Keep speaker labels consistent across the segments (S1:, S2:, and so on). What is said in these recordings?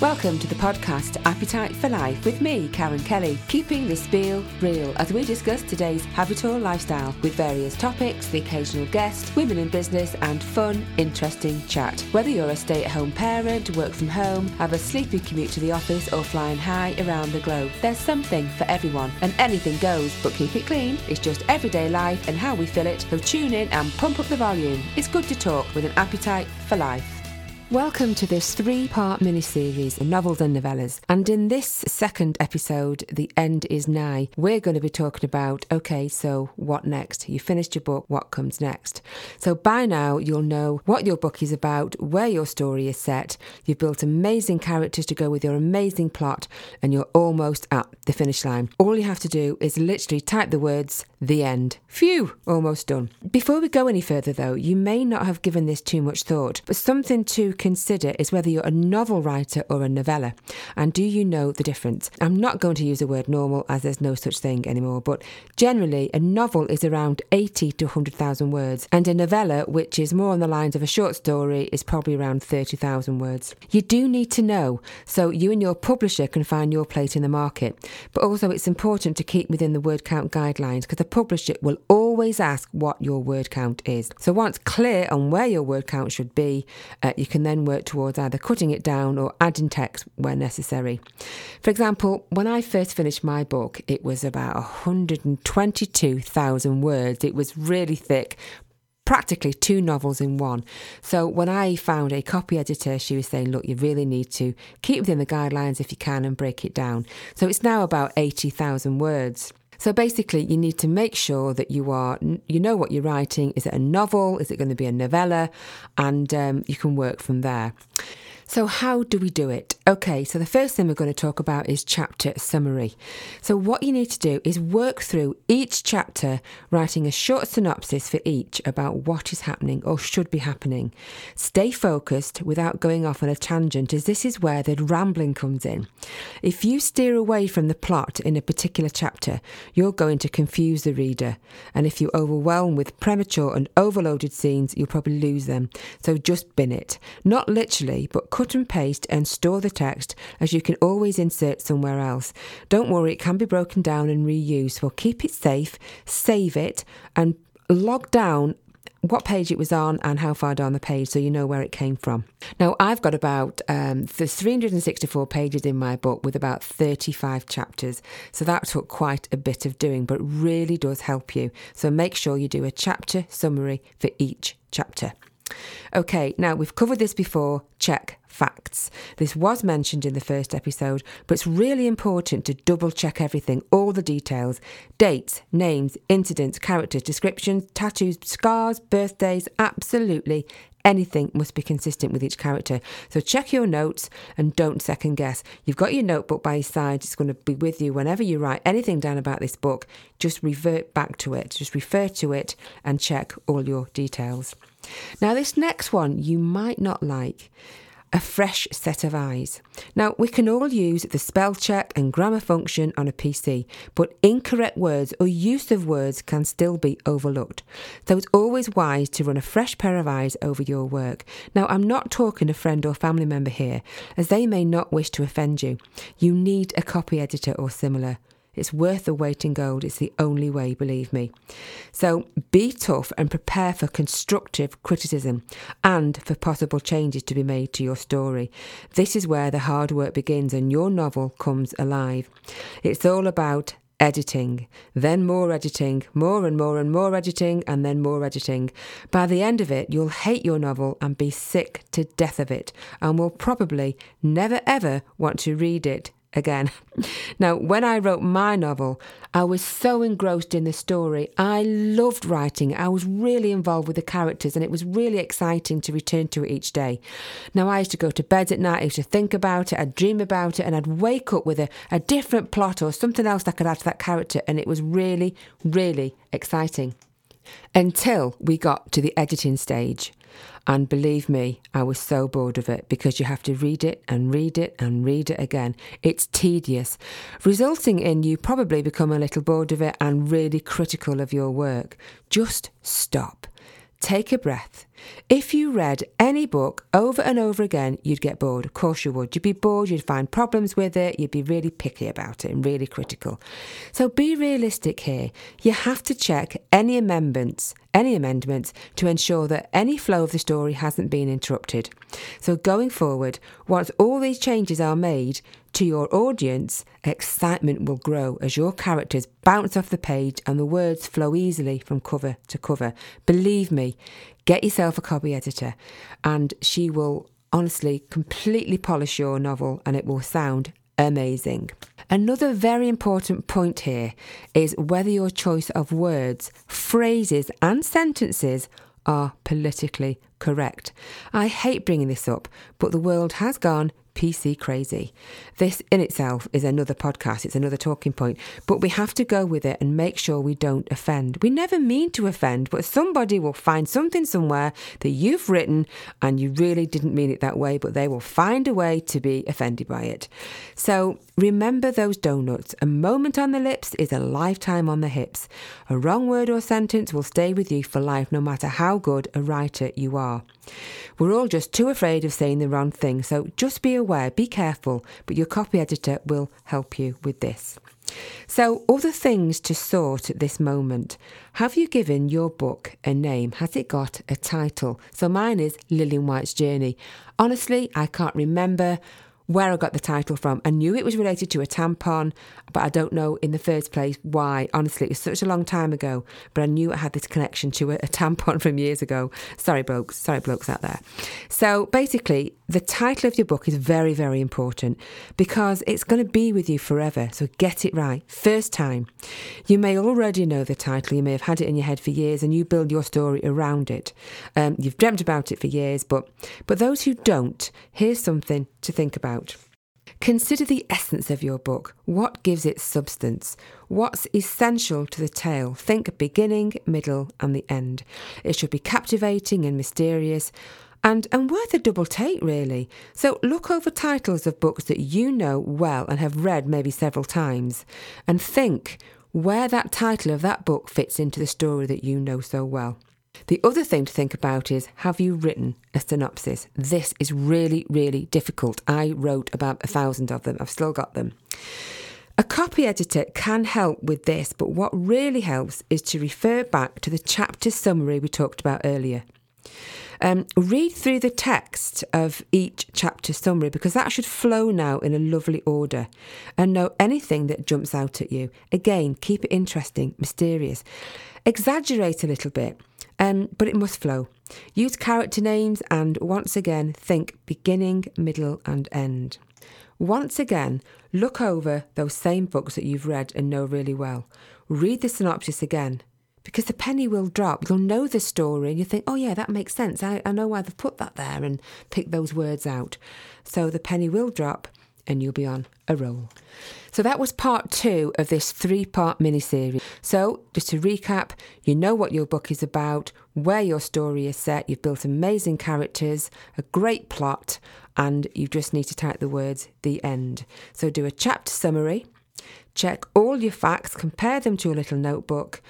S1: Welcome to the podcast Appetite for Life with me, Karen Kelly, keeping the spiel real as we discuss today's Habitor lifestyle with various topics, the occasional guest, women in business, and fun, interesting chat. Whether you're a stay at home parent, work from home, have a sleepy commute to the office, or flying high around the globe, there's something for everyone, and anything goes, but keep it clean. It's just everyday life and how we fill it, so tune in and pump up the volume. It's good to talk with an appetite for life. Welcome to this three part mini series of novels and novellas. And in this second episode, The End is Nigh, we're going to be talking about okay, so what next? You finished your book, what comes next? So by now, you'll know what your book is about, where your story is set, you've built amazing characters to go with your amazing plot, and you're almost at the finish line. All you have to do is literally type the words, The End. Phew, almost done. Before we go any further, though, you may not have given this too much thought, but something to consider is whether you're a novel writer or a novella. And do you know the difference? I'm not going to use the word normal as there's no such thing anymore, but generally a novel is around 80 to 100,000 words, and a novella, which is more on the lines of a short story, is probably around 30,000 words. You do need to know so you and your publisher can find your place in the market, but also it's important to keep within the word count guidelines because the it will always ask what your word count is. So once clear on where your word count should be, uh, you can then work towards either cutting it down or adding text where necessary. For example, when I first finished my book, it was about 122,000 words. It was really thick, practically two novels in one. So when I found a copy editor, she was saying, look, you really need to keep within the guidelines if you can and break it down. So it's now about 80,000 words. So basically, you need to make sure that you are, you know what you're writing. Is it a novel? Is it going to be a novella? And um, you can work from there. So, how do we do it? Okay, so the first thing we're going to talk about is chapter summary. So, what you need to do is work through each chapter, writing a short synopsis for each about what is happening or should be happening. Stay focused without going off on a tangent, as this is where the rambling comes in. If you steer away from the plot in a particular chapter, you're going to confuse the reader. And if you overwhelm with premature and overloaded scenes, you'll probably lose them. So, just bin it. Not literally, but cut and paste and store the text as you can always insert somewhere else. Don't worry, it can be broken down and reused. So keep it safe, save it, and log down what page it was on and how far down the page so you know where it came from. Now, I've got about um, 364 pages in my book with about 35 chapters. So that took quite a bit of doing, but really does help you. So make sure you do a chapter summary for each chapter. Okay, now we've covered this before. Check facts. This was mentioned in the first episode, but it's really important to double check everything, all the details dates, names, incidents, characters, descriptions, tattoos, scars, birthdays, absolutely anything must be consistent with each character. So check your notes and don't second guess. You've got your notebook by your side, it's going to be with you whenever you write anything down about this book. Just revert back to it, just refer to it and check all your details. Now, this next one you might not like a fresh set of eyes. Now, we can all use the spell check and grammar function on a PC, but incorrect words or use of words can still be overlooked. So it's always wise to run a fresh pair of eyes over your work. Now, I'm not talking a friend or family member here, as they may not wish to offend you. You need a copy editor or similar. It's worth the weight in gold. It's the only way, believe me. So be tough and prepare for constructive criticism and for possible changes to be made to your story. This is where the hard work begins and your novel comes alive. It's all about editing, then more editing, more and more and more editing, and then more editing. By the end of it, you'll hate your novel and be sick to death of it, and will probably never ever want to read it again. Now, when I wrote my novel, I was so engrossed in the story. I loved writing. I was really involved with the characters, and it was really exciting to return to it each day. Now, I used to go to bed at night, I used to think about it, I'd dream about it, and I'd wake up with a, a different plot or something else I could add to that character, and it was really, really exciting. Until we got to the editing stage. And believe me, I was so bored of it because you have to read it and read it and read it again. It's tedious, resulting in you probably become a little bored of it and really critical of your work. Just stop. Take a breath If you read any book over and over again, you'd get bored. Of course you would. You'd be bored, you'd find problems with it, you'd be really picky about it and really critical. So be realistic here. You have to check any amendments, any amendments to ensure that any flow of the story hasn't been interrupted. So going forward, once all these changes are made, to your audience, excitement will grow as your characters bounce off the page and the words flow easily from cover to cover. Believe me, get yourself a copy editor and she will honestly completely polish your novel and it will sound amazing. Another very important point here is whether your choice of words, phrases, and sentences are politically correct. I hate bringing this up, but the world has gone PC crazy. This in itself is another podcast, it's another talking point, but we have to go with it and make sure we don't offend. We never mean to offend, but somebody will find something somewhere that you've written and you really didn't mean it that way, but they will find a way to be offended by it. So remember those donuts. A moment on the lips is a lifetime on the hips. A wrong word or sentence will stay with you for life, no matter how good a writer you are. We're all just too afraid of saying the wrong thing, so just be aware, be careful, but your copy editor will help you with this. So, other things to sort at this moment. Have you given your book a name? Has it got a title? So, mine is Lillian White's Journey. Honestly, I can't remember where I got the title from. I knew it was related to a tampon, but I don't know in the first place why. Honestly, it was such a long time ago, but I knew I had this connection to a, a tampon from years ago. Sorry, blokes. Sorry, blokes out there. So basically, the title of your book is very, very important because it's going to be with you forever. So get it right. First time. You may already know the title, you may have had it in your head for years, and you build your story around it. Um, you've dreamt about it for years, but, but those who don't, here's something to think about. Consider the essence of your book. What gives it substance? What's essential to the tale? Think beginning, middle, and the end. It should be captivating and mysterious and, and worth a double take, really. So look over titles of books that you know well and have read maybe several times and think where that title of that book fits into the story that you know so well. The other thing to think about is have you written a synopsis? This is really, really difficult. I wrote about a thousand of them, I've still got them. A copy editor can help with this, but what really helps is to refer back to the chapter summary we talked about earlier. Um, read through the text of each chapter summary because that should flow now in a lovely order and know anything that jumps out at you. Again, keep it interesting, mysterious. Exaggerate a little bit um, but it must flow. Use character names and once again think beginning, middle, and end. Once again, look over those same books that you've read and know really well. Read the synopsis again because the penny will drop. You'll know the story and you think, oh, yeah, that makes sense. I, I know why they've put that there and pick those words out. So the penny will drop and you'll be on a roll. So that was part two of this three part mini series. So, just to recap, you know what your book is about, where your story is set, you've built amazing characters, a great plot, and you just need to type the words the end. So, do a chapter summary, check all your facts, compare them to a little notebook,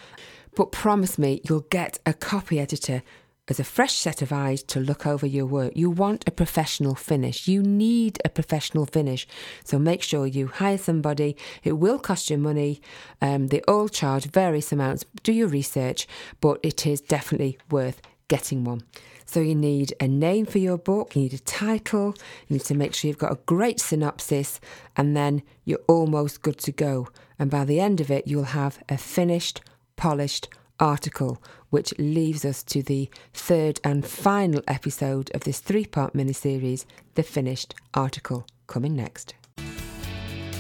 S1: but promise me you'll get a copy editor as a fresh set of eyes to look over your work. You want a professional finish. You need a professional finish. So make sure you hire somebody. It will cost you money. Um, they all charge various amounts. Do your research, but it is definitely worth getting one. So you need a name for your book, you need a title, you need to make sure you've got a great synopsis, and then you're almost good to go. And by the end of it, you'll have a finished, polished article, which leaves us to the third and final episode of this three part miniseries, The Finished Article, coming next.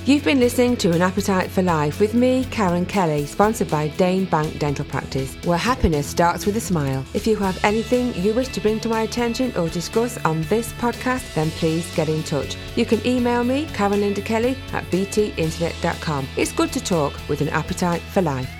S1: You've been listening to An Appetite for Life with me, Karen Kelly, sponsored by Dane Bank Dental Practice, where happiness starts with a smile. If you have anything you wish to bring to my attention or discuss on this podcast, then please get in touch. You can email me, Karen Linda Kelly at btinternet.com. It's good to talk with an appetite for life.